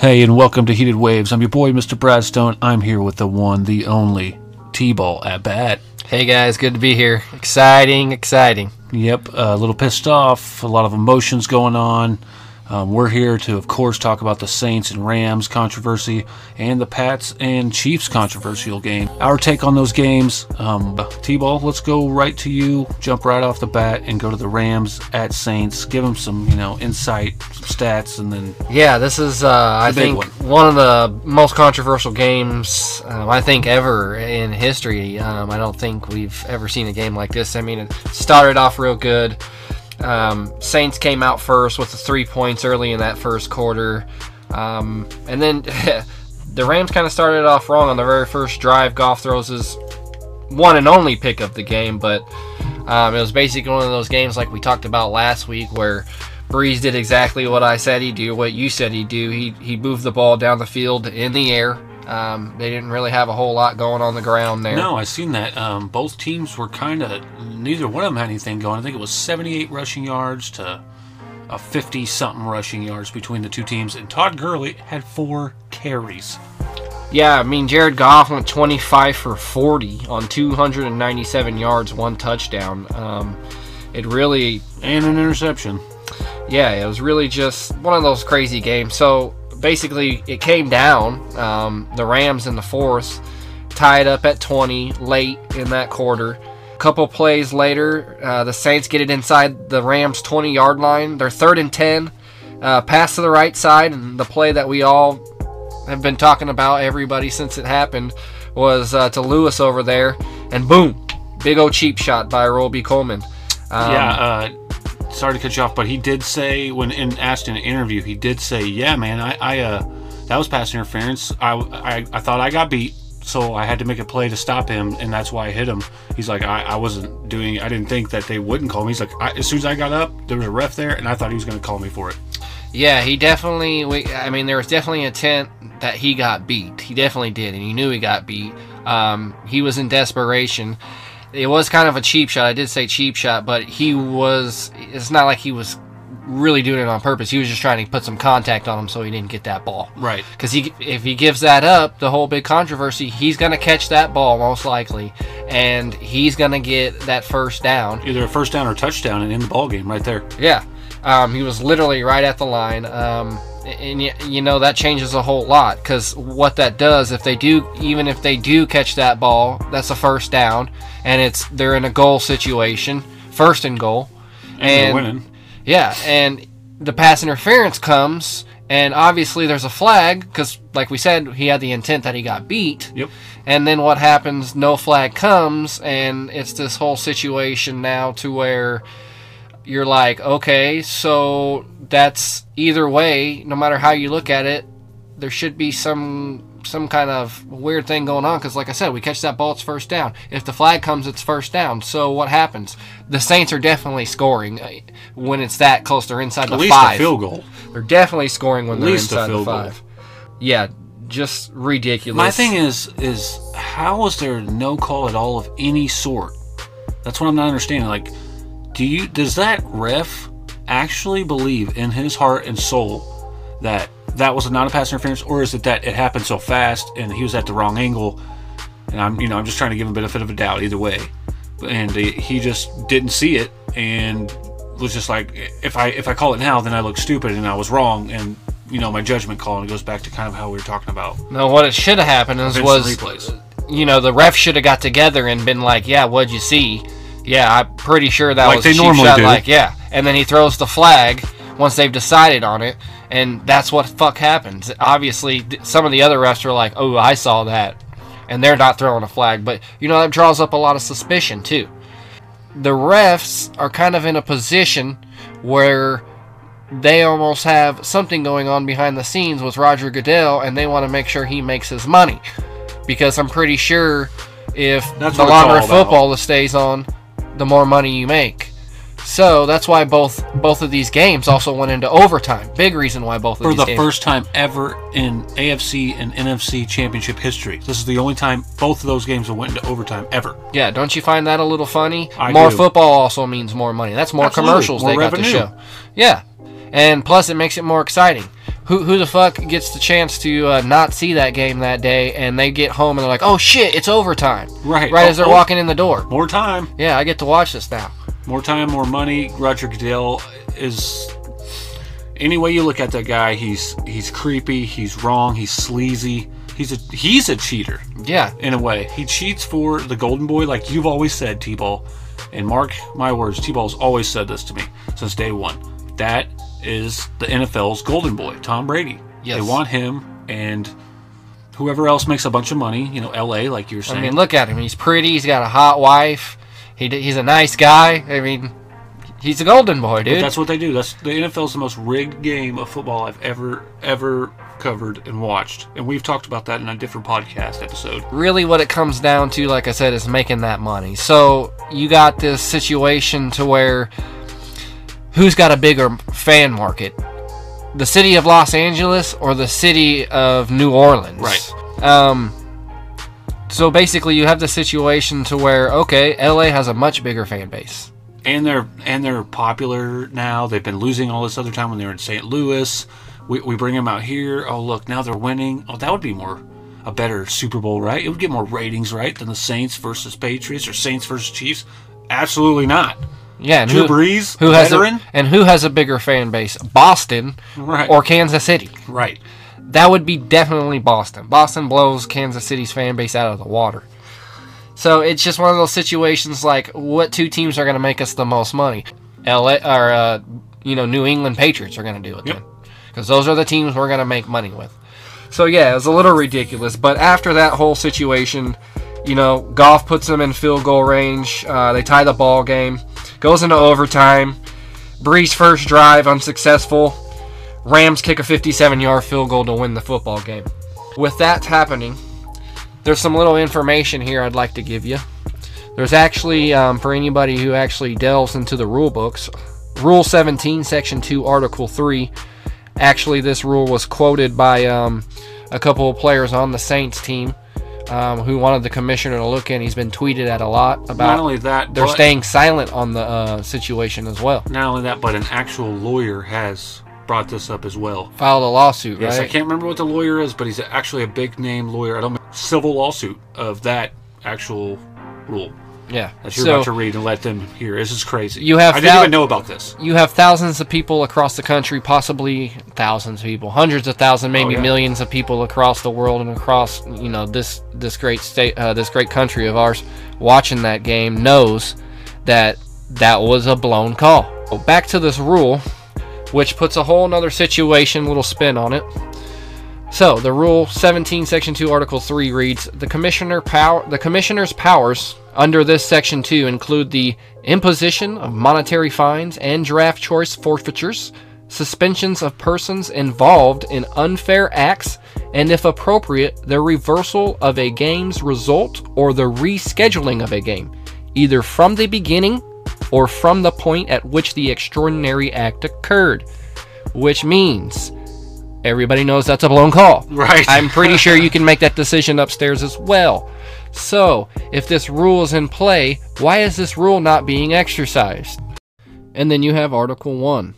Hey, and welcome to Heated Waves. I'm your boy, Mr. Bradstone. I'm here with the one, the only T-Ball at bat. Hey guys, good to be here. Exciting, exciting. Yep, a little pissed off, a lot of emotions going on. Um, we're here to, of course, talk about the Saints and Rams controversy and the Pats and Chiefs controversial game. Our take on those games. Um, T-Ball, let's go right to you. Jump right off the bat and go to the Rams at Saints. Give them some, you know, insight, some stats, and then Yeah, this is, uh, I think, one. one. of the most controversial games um, I think ever in history. Um, I don't think we've ever seen a game like this. I mean, it started off real good. Um, Saints came out first with the three points early in that first quarter. Um, and then the Rams kind of started off wrong on the very first drive. Goff throws his one and only pick of the game, but um, it was basically one of those games like we talked about last week where Brees did exactly what I said he'd do, what you said he'd do. He, he moved the ball down the field in the air. Um, they didn't really have a whole lot going on the ground there. No, I seen that. Um, both teams were kind of neither one of them had anything going. I think it was 78 rushing yards to a 50 something rushing yards between the two teams, and Todd Gurley had four carries. Yeah, I mean, Jared Goff went 25 for 40 on 297 yards, one touchdown. Um, it really and an interception. yeah, it was really just one of those crazy games. So basically, it came down. Um, the Rams in the fourth tied up at 20 late in that quarter. A couple plays later, uh, the Saints get it inside the Rams' 20 yard line. They're third and 10. Uh, pass to the right side, and the play that we all have been talking about, everybody since it happened, was uh, to Lewis over there. And boom, big old cheap shot by Robey-Coleman. Um, yeah, uh, sorry to cut you off, but he did say when in, asked in an interview, he did say, "Yeah, man, I, I uh, that was pass interference. I, I, I thought I got beat." So I had to make a play to stop him, and that's why I hit him. He's like, I, I wasn't doing. I didn't think that they wouldn't call me. He's like, I, as soon as I got up, there was a ref there, and I thought he was going to call me for it. Yeah, he definitely. We, I mean, there was definitely intent that he got beat. He definitely did, and he knew he got beat. Um, he was in desperation. It was kind of a cheap shot. I did say cheap shot, but he was. It's not like he was really doing it on purpose. He was just trying to put some contact on him so he didn't get that ball. Right. Because he, if he gives that up, the whole big controversy, he's going to catch that ball most likely, and he's going to get that first down. Either a first down or touchdown, and in the ball game right there. Yeah, um, he was literally right at the line, um, and you know that changes a whole lot because what that does, if they do, even if they do catch that ball, that's a first down, and it's they're in a goal situation, first and goal, And, they're winning. yeah, and the pass interference comes, and obviously there's a flag because, like we said, he had the intent that he got beat. Yep. And then what happens? No flag comes, and it's this whole situation now to where you're like, okay, so that's either way, no matter how you look at it, there should be some some kind of weird thing going on because like i said we catch that ball it's first down if the flag comes it's first down so what happens the saints are definitely scoring uh, when it's that close they're inside At the least five a field goal. they're definitely scoring when At they're least a inside the field goal. yeah just ridiculous My thing is, is how is there no call at all of any sort? That's what I'm not understanding. Like, do you does that ref actually believe in his heart and soul that that was not a pass interference, or is it that it happened so fast and he was at the wrong angle? And I'm, you know, I'm just trying to give him a benefit of a doubt either way. And he just didn't see it and was just like, if I if I call it now, then I look stupid and I was wrong. And you know, my judgment call and it goes back to kind of how we were talking about. no what it should have happened is was replays. you know the ref should have got together and been like yeah what'd you see yeah i'm pretty sure that Like was they a cheap normally shot do. like yeah. And then he throws the flag once they've decided on it and that's what fuck happens. Obviously some of the other refs are like oh i saw that and they're not throwing a flag. But you know that draws up a lot of suspicion too. The refs are kind of in a position where they almost have something going on behind the scenes with Roger Goodell, and they want to make sure he makes his money. Because I'm pretty sure if That's the longer football stays on, the more money you make. So that's why both both of these games also went into overtime. Big reason why both of for these the games. first time ever in AFC and NFC championship history. This is the only time both of those games have went into overtime ever. Yeah, don't you find that a little funny? I more do. football also means more money. That's more Absolutely, commercials more they got to revenue. show. Yeah. And plus it makes it more exciting. Who who the fuck gets the chance to uh, not see that game that day and they get home and they're like, oh shit, it's overtime. Right. Right Oh, as they're oh. walking in the door. More time, Yeah, I get to watch this now. more time, more money. Roger Goodell is. Any way you look at that guy, he's he's creepy. He's wrong. He's sleazy. He's a he's a cheater Yeah. in a way. He cheats for the Golden Boy, like you've always said, T-Ball. And mark my words, T-Ball's always said this to me since day one. That is the NFL's Golden Boy, Tom Brady. Yes. They want him and whoever else makes a bunch of money. You know, L.A. like you're saying. I mean, look at him. He's pretty. He's got a hot wife. He he's a nice guy. I mean, he's a golden boy, dude. That's what they do. That's the NFL's the most rigged game of football I've ever ever covered and watched. And we've talked about that in a different podcast episode. really what it comes down to like i said is making that money so you got this situation to where who's got a bigger fan market the city of los angeles or the city of new orleans Right. um so basically you have the situation to where okay la has a much bigger fan base and they're and they're popular now. They've been losing all this other time when they were in St. Louis. We, we bring them out here. Oh look, now they're winning. Oh, that would be more a better Super Bowl, right? It would get more ratings, right, than the Saints versus Patriots or Saints versus Chiefs. Absolutely not. Yeah and Drew who, Brees, who has veteran, a, and who has a bigger fan base boston right? or kansas city right. that would be definitely Boston. Boston blows Kansas City's fan base out of the water. So it's just one of those situations like what two teams are going to make us the most money? LA or uh, you know New England Patriots are going to do it Yep. then, because those are the teams we're going to make money with. So yeah, it was a little ridiculous. But after that whole situation, you know, Goff puts them in field goal range. Uh, they tie the ball game, goes into overtime. Brees first drive unsuccessful. Rams kick a 57 yard field goal to win the football game. With that happening, there's some little information here I'd like to give you. There's actually, um, for anybody who actually delves into the rule books, Rule 17, Section 2, Article 3. Actually, this rule was quoted by um, a couple of players on the Saints team um, who wanted the commissioner to look in. He's been tweeted at a lot about. Not only that, they're staying silent on the uh, situation as well. Not only that, but an actual lawyer has brought this up as well. Filed a lawsuit, Yes, I can't remember what the lawyer is, but he's actually a big name lawyer. I don't civil lawsuit of that actual rule Yeah. that you're So- about to read and let them hear. This is crazy. You have I didn't thou- even know about this. you have thousands of people across the country, possibly thousands of people, hundreds of thousands, maybe Oh, yeah. millions of people across the world and across you know this this great state, uh, this great country of ours, watching that game knows that that was a blown call. So back to this rule, which puts a whole nother situation, little spin on it. So the rule 17, section 2, article 3 reads: the commissioner power, the commissioner's powers under this section 2 include the imposition of monetary fines and draft choice forfeitures, suspensions of persons involved in unfair acts, and if appropriate, the reversal of a game's result or the rescheduling of a game, either from the beginning or from the point at which the extraordinary act occurred. Which means everybody knows that's a blown call. Right. I'm pretty sure you can make that decision upstairs as well. So, if this rule is in play, why is this rule not being exercised? And then you have Article 1,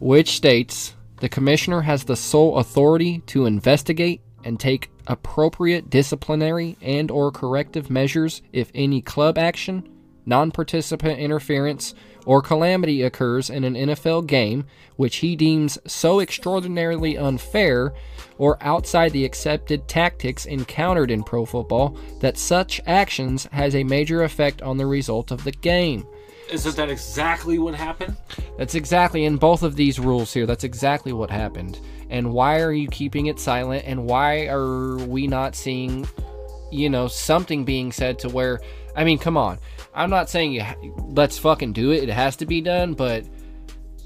which states the Commissioner has the sole authority to investigate and take appropriate disciplinary and or corrective measures if any club action, non-participant interference, or calamity occurs in an NFL game which he deems so extraordinarily unfair or outside the accepted tactics encountered in pro football that such actions has a major effect on the result of the game. Isn't that exactly what happened? That's exactly in both of these rules here. That's exactly what happened. And why are you keeping it silent? And why are we not seeing, you know, something being said to where, I mean, come on. I'm not saying you ha- let's fucking do it. It has to be done, but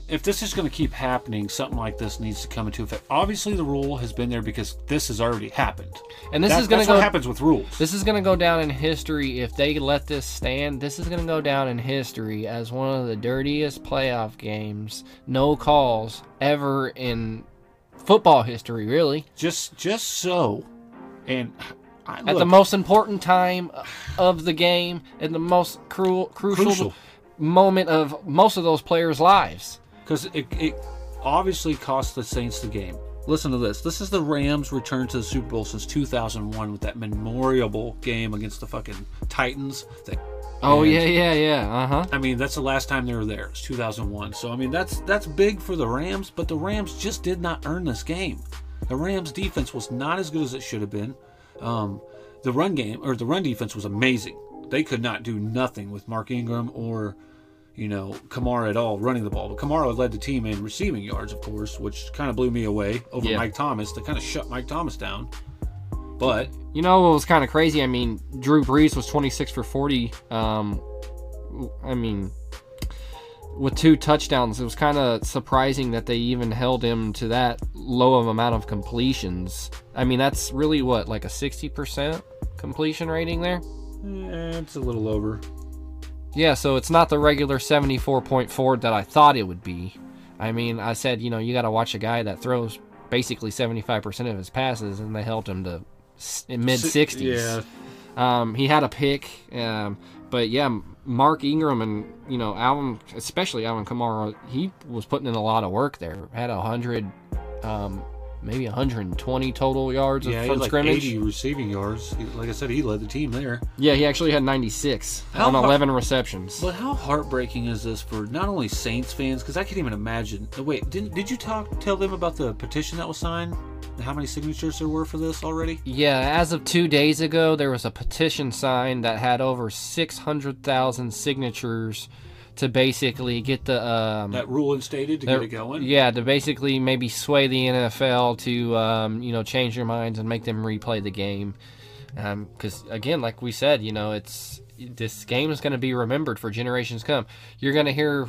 If this is going to keep happening, something like this needs to come into effect. Obviously, the rule has been there because this has already happened. and this That- is going to go what happens with rules. This is going to go down in history if they let this stand. This is going to go down in history as one of the dirtiest playoff games, no calls ever in football history, really. just, just so, and I, At the most important time of the game, and the most cruel, crucial, Crucial. moment of most of those players' lives. because it, it obviously cost the Saints the game. listen to this. This is the Rams' return to the Super Bowl since 2001 with that memorable game against the fucking Titans. That Oh and- yeah, yeah, yeah. Uh huh. I mean, that's the last time they were there. It's 2001. So I mean, that's that's big for the Rams, but the Rams just did not earn this game. The Rams defense was not as good as it should have been. Um, the run game or the run defense was amazing. They could not do nothing with Mark Ingram or you know Kamara at all running the ball. But Kamara led the team in receiving yards, of course, which kind of blew me away over Yeah. Mike Thomas. They kind of shut Mike Thomas down. But You know what was kind of crazy? I mean, Drew Brees was 26 for 40. Um, I mean, with two touchdowns, it was kind of surprising that they even held him to that low of amount of completions. I mean, that's really what, like a 60% completion rating there? eh, it's a little over. Yeah, so it's not the regular 74.4 that I thought it would be. I mean, I said, you know, you got to watch a guy that throws basically 75% of his passes, and they held him to mid 60s. Yeah, Um, he had a pick, um, but yeah, Mark Ingram and you know Alvin, especially Alvin Kamara, he was putting in a lot of work there. Had a hundred, um, maybe 120 total yards yeah, from like scrimmage. 80 receiving yards. Like I said, he led the team there. Yeah, he actually had 96 How on har- 11 receptions. But how heartbreaking is this for not only Saints fans? Because I can't even imagine. oh, Wait, didn't did you talk tell them about the petition that was signed? How many signatures there were for this already? Yeah, as of two days ago, there was a petition signed that had over 600,000 signatures to basically get the um, That rule instated to get it going. Yeah, to basically maybe sway the NFL to um, you know change their minds and make them replay the game. Because again, like we said, you know, it's this game is going to be remembered for generations to come. You're going to hear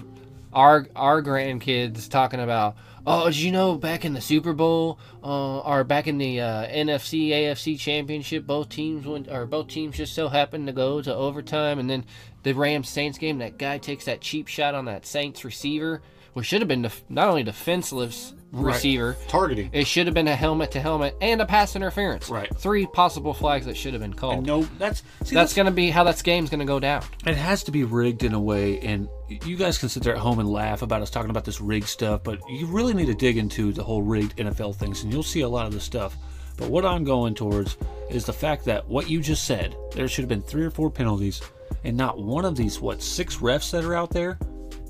our our grandkids talking about, oh, did you know back in the Super Bowl uh, or back in the uh, NFC AFC Championship, both teams went or both teams just so happened to go to overtime, and then the Rams Saints game, that guy takes that cheap shot on that Saints receiver, which should have been def- not only defenseless Right. receiver. Targeting. It should have been a helmet to helmet and a pass interference. Right. Three possible flags that should have been called. And no, that's see, That's going to be how that game's going to go down. It has to be rigged in a way, and you guys can sit there at home and laugh about us talking about this rigged stuff, but you really need to dig into the whole rigged NFL things, and you'll see a lot of this stuff. But what I'm going towards is the fact that what you just said, there should have been three or four penalties, and not one of these, what, six refs that are out there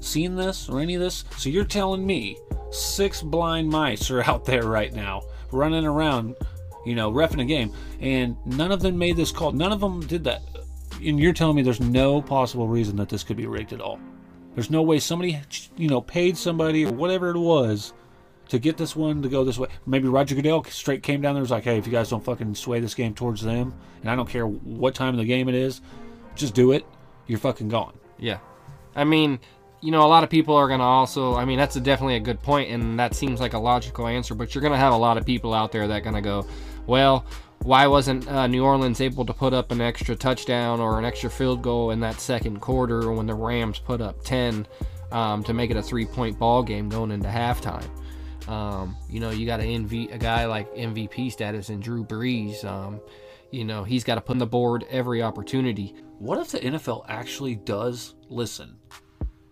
seen this or any of this? So you're telling me six blind mice are out there right now running around, you know, refing a game, and none of them made this call. None of them did that. And you're telling me there's no possible reason that this could be rigged at all. There's no way somebody, you know, paid somebody or whatever it was to get this one to go this way. Maybe Roger Goodell straight came down there and was like, hey, if you guys don't fucking sway this game towards them, and I don't care what time of the game it is, just do it, you're fucking gone. Yeah. I mean, you know, a lot of people are going to also, I mean, that's a, definitely a good point, and that seems like a logical answer, but you're going to have a lot of people out there that going to go, well, why wasn't uh, New Orleans able to put up an extra touchdown or an extra field goal in that second quarter when the Rams put up 10 um, to make it a three point ball game going into halftime? Um, you know, you got NV, a guy like MVP status and Drew Brees. Um, you know, he's got to put on the board every opportunity. What if the NFL actually does listen?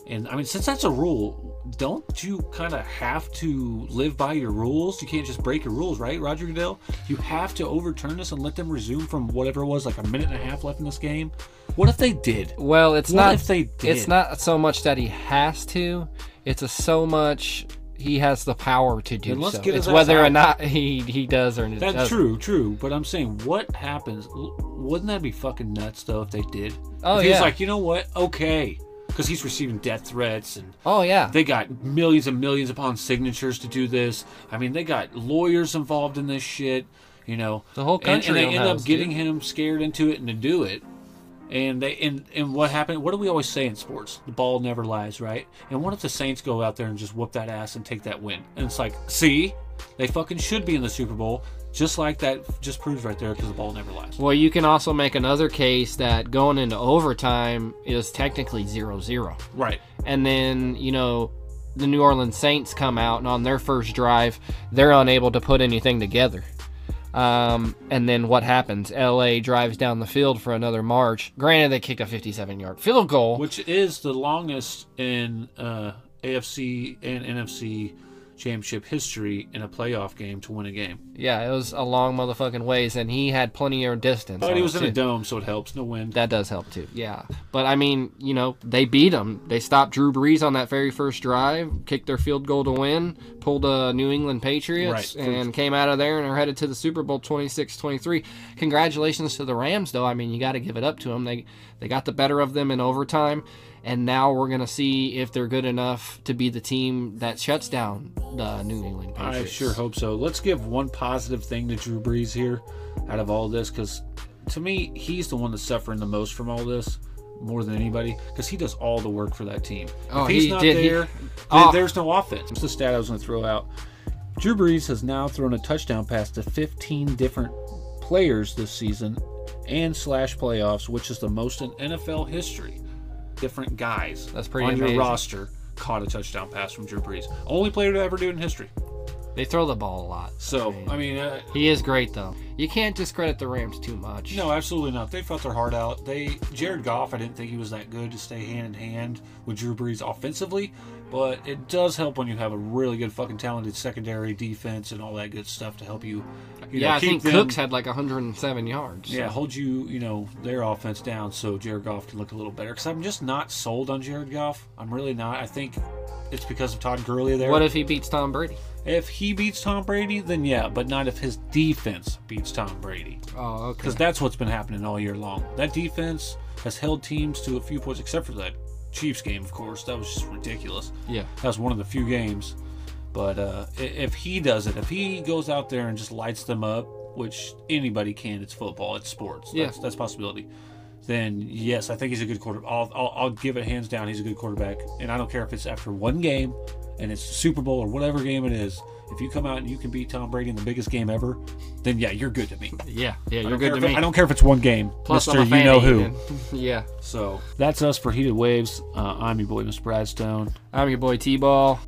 And I mean, since that's a rule, don't you kind of have to live by your rules? You can't just break your rules, right, Roger Goodell? You have to overturn this and let them resume from whatever it was, like a minute and a half left in this game. What if they did? Well, it's What not. if they did? It's not so much that he has to. It's a so much he has the power to do let's so. get It's whether or not he he does or That's doesn't. true, true. But I'm saying, what happens? Wouldn't that be fucking nuts, though, if they did? Oh, if he's like, you know what? Okay. Because he's receiving death threats and Oh yeah. They got millions and millions upon signatures to do this. I mean, they got lawyers involved in this shit. You know, The whole country and they end up getting dude. him scared into it and to do it. And they and and what happened? What do we always say in sports? The ball never lies, right? And what if the Saints go out there and just whoop that ass and take that win? And it's like, see, they fucking should be in the Super Bowl, just like that. Just proves right there because the ball never lies. well, you can also make another case that going into overtime is technically 0-0. Right. and then you know the New Orleans Saints come out and on their first drive they're unable to put anything together. Um, and then what happens? LA drives down the field for another march. Granted, they kick a 57 yard field goal. which is the longest in uh, AFC and NFC championship history in a playoff game to win a game. Yeah, it was a long motherfucking ways, and he had plenty of distance. But he was in a dome, so it helps. No wind. That does help too. Yeah, but I mean, you know, they beat him. They stopped Drew Brees on that very first drive, kicked their field goal to win, pulled a New England Patriots, Right. and came out of there and are headed to the Super Bowl 26-23. Congratulations to the Rams, though. I mean, you got to give it up to them. They they got the better of them in overtime, and now we're gonna see if they're good enough to be the team that shuts down the New England Patriots. I sure hope so. Let's give one positive thing to Drew Brees here out of all this because to me, he's the one that's suffering the most from all this more than anybody because he does all the work for that team. Oh, if he's he not did. There, oh. then Oh. there's no offense. It's the stat I was going to throw out. Drew Brees has now thrown a touchdown pass to 15 different players this season and slash playoffs, which is the most in NFL history. Different guys That's pretty on amazing. your roster caught a touchdown pass from Drew Brees. Only player to ever do it in history. They throw the ball a lot. So, I mean, uh, He is great though. You can't discredit the Rams too much. no, absolutely not. They fought their heart out. They Jared Goff, I didn't think he was that good to stay hand in hand with Drew Brees offensively, but it does help when you have a really good fucking talented secondary defense and all that good stuff to help you. you know, yeah, I keep think them- Cooks had like 107 yards. Yeah, hold you, you know, their offense down so Jared Goff can look a little better. Because I'm just not sold on Jared Goff. I'm really not. I think it's because of Todd Gurley there. What if he beats Tom Brady? if he beats Tom Brady, then yeah, but not if his defense beats Tom Brady. Oh, okay. because that's what's been happening all year long. That defense has held teams to a few points, except for that Chiefs game, of course. That was just ridiculous. Yeah. That was one of the few games. But uh, if he does it, if he goes out there and just lights them up, which anybody can, it's football, it's sports. Yeah. That's, that's a possibility. Then yes, I think he's a good quarterback. I'll, I'll, I'll give it hands down. He's a good quarterback, and I don't care if it's after one game, and it's Super Bowl or whatever game it is. If you come out and you can beat Tom Brady in the biggest game ever, then yeah, you're good to me. Yeah, yeah, you're good to if it- me. I don't care if it's one game, Plus, Mister. I'm a fan You know who. yeah. So that's us for Heated Waves. Uh, I'm your boy, Mr. Bradstone. I'm your boy T-Ball.